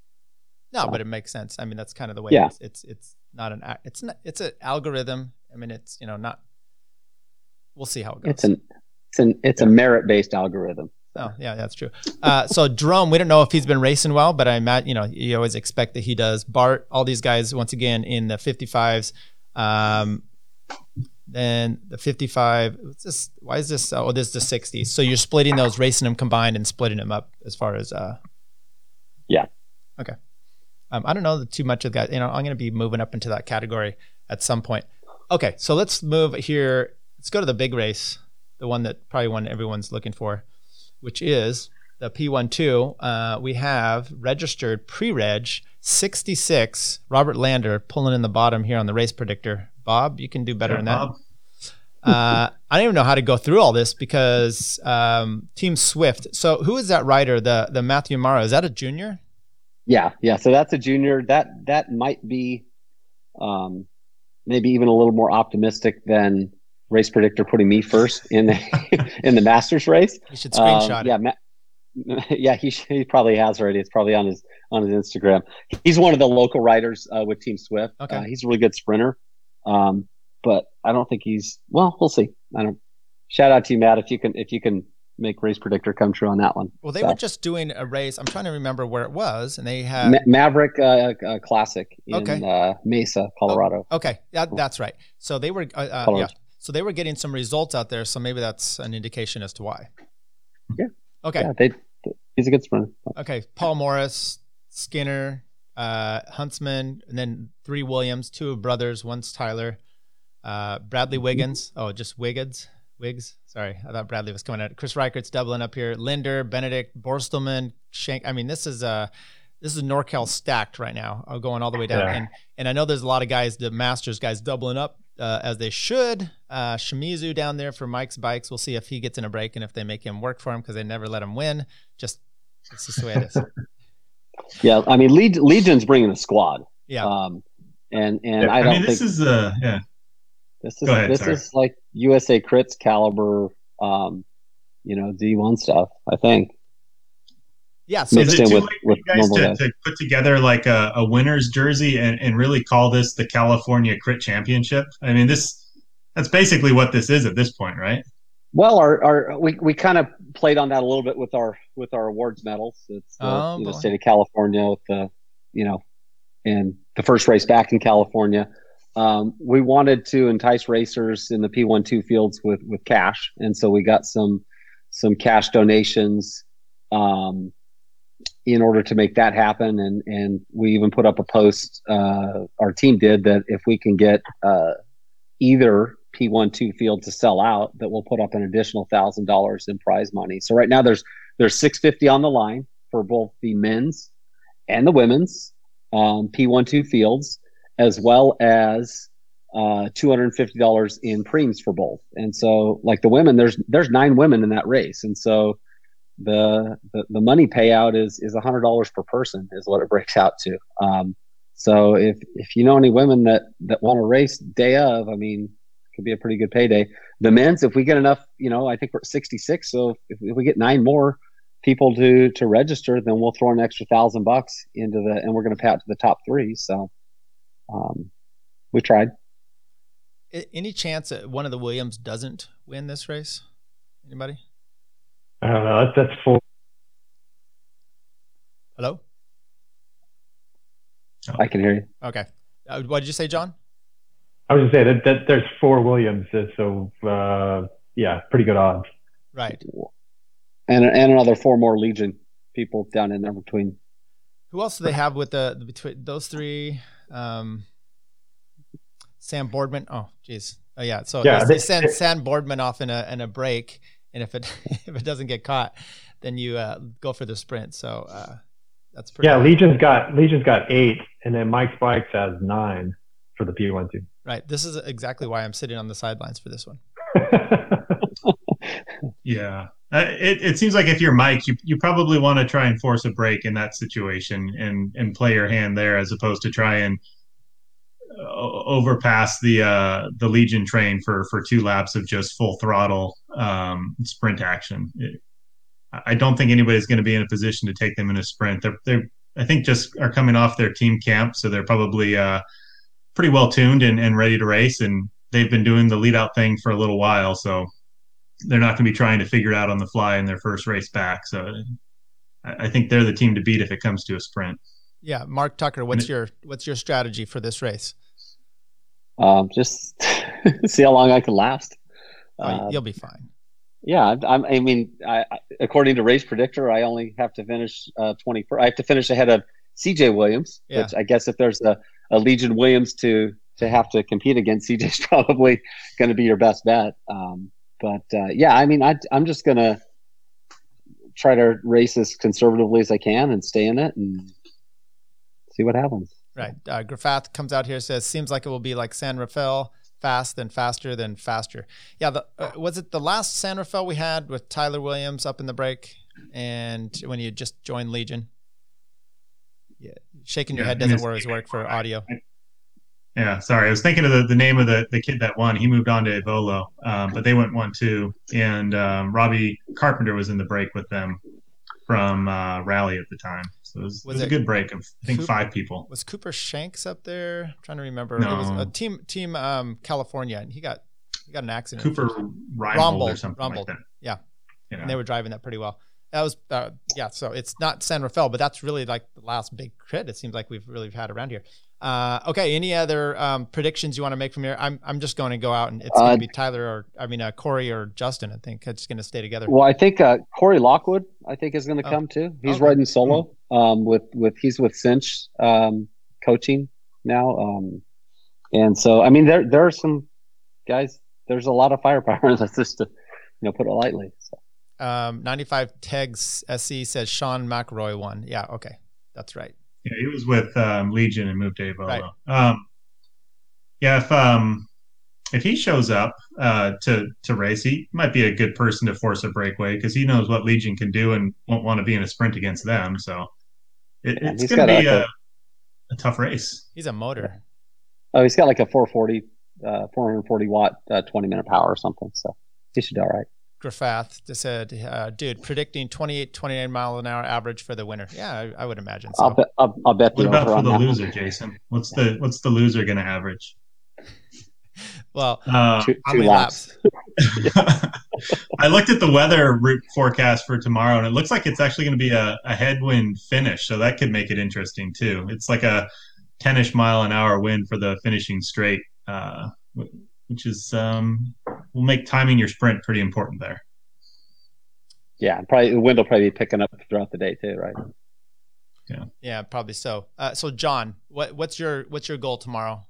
Speaker 1: No, but it makes sense. I mean, that's kind of the way yeah. it's, it's, it's not an, it's not, it's an algorithm. I mean, it's, you know, not, we'll see how it goes.
Speaker 6: It's an, it's an, it's a merit based algorithm.
Speaker 1: Oh yeah, that's true. Uh, so Drum, we don't know if he's been racing well, but I imagine you know you always expect that he does. Bart, all these guys once again in the 55s. Um, then the 55 what's this why is this oh this is the 60 so you're splitting those racing them combined and splitting them up as far as uh
Speaker 6: yeah.
Speaker 1: Okay. Um, i don't know too much of that. You know i'm going to be moving up into that category at some point. Okay so let's move here. Let's go to the big race the one that probably one everyone's looking for which is the p12 uh, we have registered pre-reg 66 robert lander pulling in the bottom here on the race predictor Bob, you can do better yeah, than that. uh, I don't even know how to go through all this because um, Team Swift. So who is that rider? The the Matthew Mara is that a junior?
Speaker 6: Yeah, yeah. So that's a junior. That that might be um, maybe even a little more optimistic than race predictor putting me first in the [LAUGHS] in the Masters race.
Speaker 1: You should screenshot um,
Speaker 6: Yeah, Ma- [LAUGHS] yeah. He he probably has already. It's probably on his on his Instagram. He's one of the local riders uh, with Team Swift.
Speaker 1: Okay.
Speaker 6: Uh, he's a really good sprinter. Um, but I don't think he's well. We'll see. I don't. Shout out to you, Matt. If you can, if you can make race predictor come true on that one.
Speaker 1: Well, they
Speaker 6: So,
Speaker 1: were just doing a race. I'm trying to remember where it was, and they had
Speaker 6: Ma- Maverick uh, uh, Classic in
Speaker 1: Okay.
Speaker 6: uh, Mesa, Colorado.
Speaker 1: Okay, that, that's right. So they were, uh, uh, yeah. So they were getting some results out there. So maybe that's an indication as to why.
Speaker 6: Yeah.
Speaker 1: Okay.
Speaker 6: Yeah, they, he's a good sprinter.
Speaker 1: Okay. Paul Morris, Skinner, uh, Huntsman, and then three Williams, two brothers, one's Tyler, uh, Bradley Wiggins. Oh, just Wiggins. Wiggs. Sorry, I thought Bradley was coming out. Chris Reichert's doubling up here. Linder, Benedict, Borstelman, Shank. I mean, this is uh this is NorCal stacked right now, uh, going all the way down.
Speaker 3: Yeah.
Speaker 1: And and I know there's a lot of guys, the Masters guys, doubling up uh, as they should. Uh, Shimizu down there for Mike's bikes. We'll see if he gets in a break and if they make him work for him because they never let him win. Just it's just the way it is. [LAUGHS]
Speaker 6: Yeah, I mean, Leg- Legion's bringing a squad.
Speaker 1: Yeah.
Speaker 6: Um, and and
Speaker 3: Yeah,
Speaker 6: I
Speaker 2: I,
Speaker 6: don't
Speaker 2: mean,
Speaker 6: think
Speaker 2: this is uh, yeah.
Speaker 6: this is
Speaker 2: ahead,
Speaker 6: this
Speaker 2: sorry.
Speaker 6: is like USA Crits caliber, um, you know, D1 stuff. I think.
Speaker 1: Yeah. So
Speaker 6: Mixed
Speaker 2: Is it too
Speaker 6: with-
Speaker 2: late for
Speaker 6: with
Speaker 2: you guys to,
Speaker 6: guys.
Speaker 2: to put together like a, a winner's jersey and, and really call this the California Crit Championship? I mean, this that's basically what this is at this point, right?
Speaker 6: Well, our, our we, we kind of played on that a little bit with our with our awards medals. It's the
Speaker 1: Oh,
Speaker 6: you know, state of California with the you know, and the first race back in California. Um, we wanted to entice racers in the P12 fields with with cash, and so we got some some cash donations um, in order to make that happen. And and we even put up a post. Uh, our team did that if we can get uh, either P12 field to sell out, that we'll put up an additional thousand dollars in prize money. So right now there's there's 650 on the line for both the men's and the women's um, P12 fields, as well as uh, $250 in primes for both. And so, like the women, there's there's nine women in that race, and so the the, the money payout is is $100 per person is what it breaks out to. Um, so if if you know any women that that want to race day of, I mean, could be a pretty good payday. The men's, if we get enough, you know, I think we're at 66. So if, if we get nine more people to to register, then we'll throw an extra thousand bucks into the, and we're going to pay out to the top three. So um, we tried.
Speaker 1: any chance that one of the Williams doesn't win this race? Anybody?
Speaker 3: I don't know. That's, that's full.
Speaker 1: Hello.
Speaker 6: I can hear you.
Speaker 1: Okay. Uh, what did you say, John?
Speaker 3: I was gonna say that, that there's four Williams, uh, so uh, yeah, pretty good odds.
Speaker 1: Right.
Speaker 6: And and another four more Legion people down in there between.
Speaker 1: Who else do they have with the, the between those three? Um, Sam Boardman. Oh, geez. Oh, yeah. So
Speaker 3: Yeah,
Speaker 1: they,
Speaker 3: they-
Speaker 1: send
Speaker 3: they-
Speaker 1: Sam Boardman off in a in a break, and if it [LAUGHS] if it doesn't get caught, then you uh, go for the sprint. So uh, that's pretty.
Speaker 3: Yeah, Legion's got Legion's got eight, and then Mike's Bikes has nine for the P12.
Speaker 1: Right. This is exactly why I'm sitting on the sidelines for this one. [LAUGHS]
Speaker 2: Yeah. Uh, it, it seems like if you're Mike, you, you probably want to try and force a break in that situation and, and play your hand there as opposed to try and uh, overpass the uh, the Legion train for, for two laps of just full throttle um, sprint action. It, I don't think anybody's going to be in a position to take them in a sprint. They're, they're I think just are coming off their team camp, so they're probably uh, pretty well tuned and, and ready to race. And they've been doing the lead out thing for a little while, so they're not going to be trying to figure it out on the fly in their first race back. So I I think they're the team to beat if it comes to a sprint.
Speaker 1: Yeah, Mark Tucker, what's your what's your strategy for this race?
Speaker 6: Um, just [LAUGHS] see how long I can last.
Speaker 1: Oh,
Speaker 6: Uh,
Speaker 1: you'll be fine.
Speaker 6: Yeah, I'm- I'm, mean, I, I- according to Race Predictor, I only have to finish uh, 20. I have to finish ahead of CJ Williams,
Speaker 1: Yeah.
Speaker 6: which I guess if there's a, a Legion Williams to to have to compete against, CJ's [LAUGHS] probably going to be your best bet. Um, but uh, yeah, I mean, I, I'm just going to try to race as conservatively as I can and stay in it and see what happens.
Speaker 1: Right. Uh, comes out here says seems like it will be like San Rafael, fast then faster then faster. Yeah. The, uh, was it the last San Rafael we had with Tyler Williams up in the break, and when you just joined Legion? Yeah, shaking your
Speaker 2: Yeah,
Speaker 1: head doesn't always work for audio.
Speaker 2: Yeah, sorry. I was thinking of the, the name of the, the kid that won. He moved on to Aevolo, um, but they went one two, and um, Robbie Carpenter was in the break with them from uh, Rally at the time. So it was,
Speaker 1: Was
Speaker 2: it was
Speaker 1: it
Speaker 2: a good break of I think
Speaker 1: Coop-
Speaker 2: five people.
Speaker 1: Was Cooper Shanks up there? I'm trying to remember. It was
Speaker 2: No.
Speaker 1: a team team um, California, and he got he got an accident.
Speaker 2: Cooper Reinbold or something like that.
Speaker 1: Yeah.
Speaker 2: You
Speaker 1: and they were driving that pretty well. That was uh, yeah. So it's not San Rafael, but that's really like the last big crit. It seems like we've really had around here. Uh, okay, any other um, predictions you want to make from here? I'm I'm just going to go out and it's going
Speaker 6: Uh,
Speaker 1: to be Tyler or I mean uh, Corey or Justin. I think it's going to stay together.
Speaker 6: Well, I think uh, Corey Lockwood, I think, is going to
Speaker 1: Oh.
Speaker 6: come too. He's
Speaker 1: Okay.
Speaker 6: riding solo um, with with he's with Cinch um, coaching now, um, and so I mean there there are some guys. There's a lot of firepower. That's just to you know put it lightly. So.
Speaker 1: Um, 95 Tegs SC says Sean McRoy won. Yeah, okay, that's right.
Speaker 2: Yeah, he was with um, Legion and moved to Aevolo.
Speaker 1: Right.
Speaker 2: Um, yeah, if um, if he shows up uh, to to race, he might be a good person to force a breakaway because he knows what Legion can do and won't want to be in a sprint against them. So it,
Speaker 6: Yeah,
Speaker 2: it's going to
Speaker 6: got
Speaker 2: be
Speaker 6: a-
Speaker 2: a, a tough race.
Speaker 1: He's a motor.
Speaker 6: Oh, he's got like a 440, uh, 440 watt, uh, 20 minute power or something. So he should do all right.
Speaker 1: Griffith just said, uh, dude, predicting 28, 29 mile an hour average for the winner. Yeah, I, I would imagine so.
Speaker 6: I'll bet. I'll, I'll bet
Speaker 2: What
Speaker 6: the
Speaker 2: about for the
Speaker 6: that one.
Speaker 2: loser, Jason? What's the what's the loser going to average? [LAUGHS]
Speaker 1: well,
Speaker 2: Uh,
Speaker 6: Two, two
Speaker 1: many
Speaker 6: laps. [LAUGHS]
Speaker 2: I looked at the weather re- forecast for tomorrow, and it looks like it's actually going to be a, a headwind finish, so that could make it interesting too. It's like a 10ish mile an hour wind for the finishing straight, uh, wh- which is um, will make timing your sprint pretty important there.
Speaker 6: Yeah, probably the wind will probably be picking up throughout the day too, right?
Speaker 1: yeah, yeah, probably so. Uh, so, John, what, what's your what's your goal tomorrow,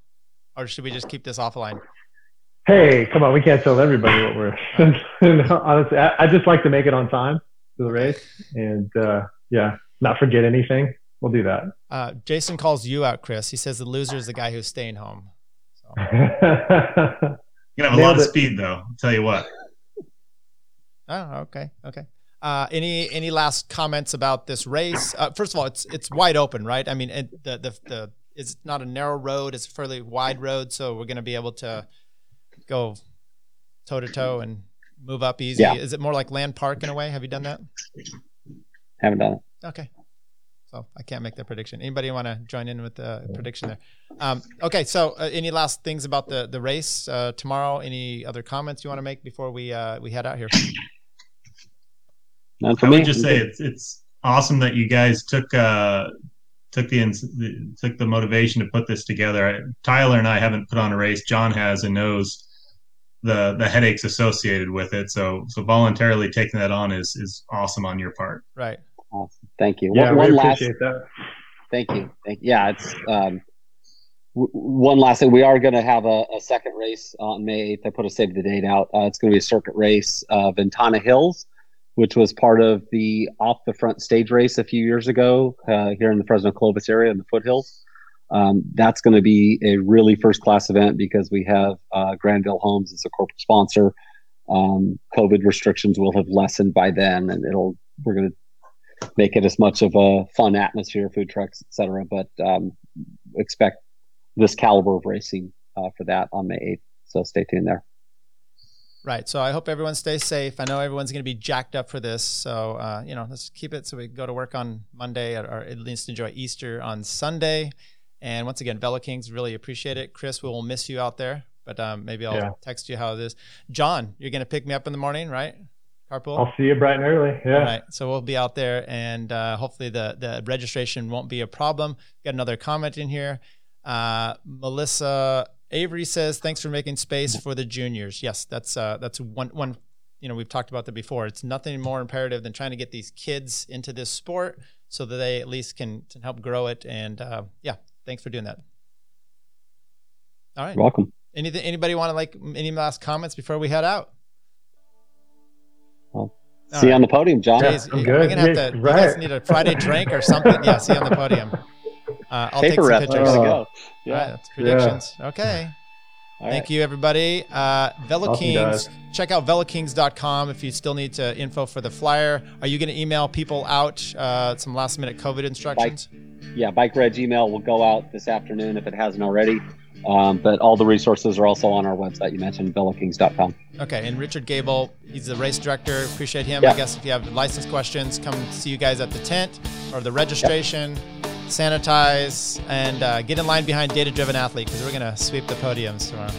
Speaker 1: or should we just keep this offline?
Speaker 3: Hey, come on, we can't tell everybody what we're. [LAUGHS] honestly, I, I just like to make it on time to the race, and uh, yeah, not forget anything. We'll do that.
Speaker 1: Uh, Jason calls you out, Chris. He says the loser is the guy who's staying home. So,
Speaker 2: You're gonna have a
Speaker 3: Nailed
Speaker 2: lot of
Speaker 3: it.
Speaker 2: speed, though. I'll tell you what.
Speaker 1: oh, okay, okay. Uh, any any last comments about this race? Uh, first of all, it's it's wide open, right? I mean, it, the the the it's not a narrow road; it's a fairly wide road, so we're going to be able to go toe to toe and move up easy.
Speaker 6: Yeah.
Speaker 1: Is it more like Land Park in a way? Have you done that?
Speaker 6: Haven't done it.
Speaker 1: Okay. So I can't make the prediction. Anybody want to join in with the prediction there? Um, okay. So uh, any last things about the the race uh, tomorrow? Any other comments you want to make before we uh, we head out here?
Speaker 6: None for
Speaker 2: I
Speaker 6: me.
Speaker 2: would just say it's it's awesome that you guys took uh, took the, the took the motivation to put this together. I, Tyler and I haven't put on a race. John has and knows the the headaches associated with it. So so voluntarily taking that on is is awesome on your part.
Speaker 1: Right.
Speaker 6: Awesome. Thank you.
Speaker 3: yeah,
Speaker 6: one,
Speaker 3: we
Speaker 6: one last
Speaker 3: appreciate that.
Speaker 6: Thank you. Thank Yeah, it's um, w- one last thing. We are going to have a, a second race on May 8th. I put a save the date out. Uh, it's going to be a circuit race, uh, Ventana Hills, which was part of the off the front stage race a few years ago uh, here in the Fresno Clovis area in the foothills. Um, that's going to be a really first class event because we have uh, Granville Homes as a corporate sponsor. Um, COVID restrictions will have lessened by then, and it'll we're going to make it as much of a fun atmosphere, food trucks, etc. But um, expect this caliber of racing uh, for that on May 8th. So stay tuned there.
Speaker 1: Right. So I hope everyone stays safe. I know everyone's going to be jacked up for this. So, uh, you know, let's keep it so we go to work on Monday or, or at least enjoy Easter on Sunday. And once again, Vela Kings, really appreciate it. Chris, we will miss you out there, but um, maybe I'll
Speaker 3: Yeah.
Speaker 1: text you how it is. John, you're going to pick me up in the morning, right? Carpool?
Speaker 3: I'll see you bright and early. Yeah.
Speaker 1: All right. So we'll be out there and uh, hopefully the, the registration won't be a problem. Got another comment in here. Uh, Melissa Avery says, thanks for making space for the juniors. Yes, that's uh, that's one one. You know, we've talked about that before. It's nothing more imperative than trying to get these kids into this sport so that they at least can, can help grow it. And uh, yeah, thanks for doing that. All right.
Speaker 6: You're welcome.
Speaker 1: Anything? Anybody want to like any last comments before we head out?
Speaker 6: Well,
Speaker 1: All
Speaker 6: see you on the podium, John.
Speaker 3: Yeah,
Speaker 1: Jeez,
Speaker 3: I'm
Speaker 1: we're
Speaker 3: good.
Speaker 1: gonna have
Speaker 3: Yeah,
Speaker 1: to. You guys
Speaker 3: right.
Speaker 1: need a Friday drink or something. Yeah, see you on the podium. [LAUGHS] Uh, I'll take some
Speaker 6: rep.
Speaker 1: pictures.
Speaker 6: Gotta
Speaker 3: Oh.
Speaker 1: All right,
Speaker 6: Yeah.
Speaker 1: that's predictions. Okay.
Speaker 6: All
Speaker 1: Thank
Speaker 6: right.
Speaker 1: you, everybody. Uh, Vela
Speaker 3: Awesome,
Speaker 1: Kings.
Speaker 3: guys.
Speaker 1: Check out velakings.com if you still need to info for the flyer. Are you going to email people out uh, some last minute COVID instructions?
Speaker 6: Yeah, Bike Reg email will go out this afternoon if it hasn't already. Um, but all the resources are also on our website. You mentioned velakings.com.
Speaker 1: Okay. And Richard Gable, he's the race director. Appreciate him.
Speaker 6: Yeah.
Speaker 1: I guess if you have license questions, come see you guys at the tent or the registration. Yeah. Sanitize and uh, get in line behind Data Driven Athlete because we're going to sweep the podiums tomorrow.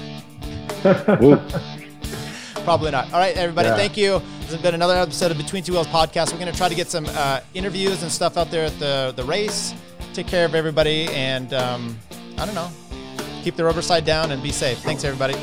Speaker 1: [LAUGHS] Probably not. All right, everybody,
Speaker 3: yeah.
Speaker 1: thank you. This has been another episode of Between Two Wheels podcast. We're going to try to get some uh, interviews and stuff out there at the, the race. Take care of everybody. And um, I don't know Keep the rubber side down and be safe. Thanks, everybody.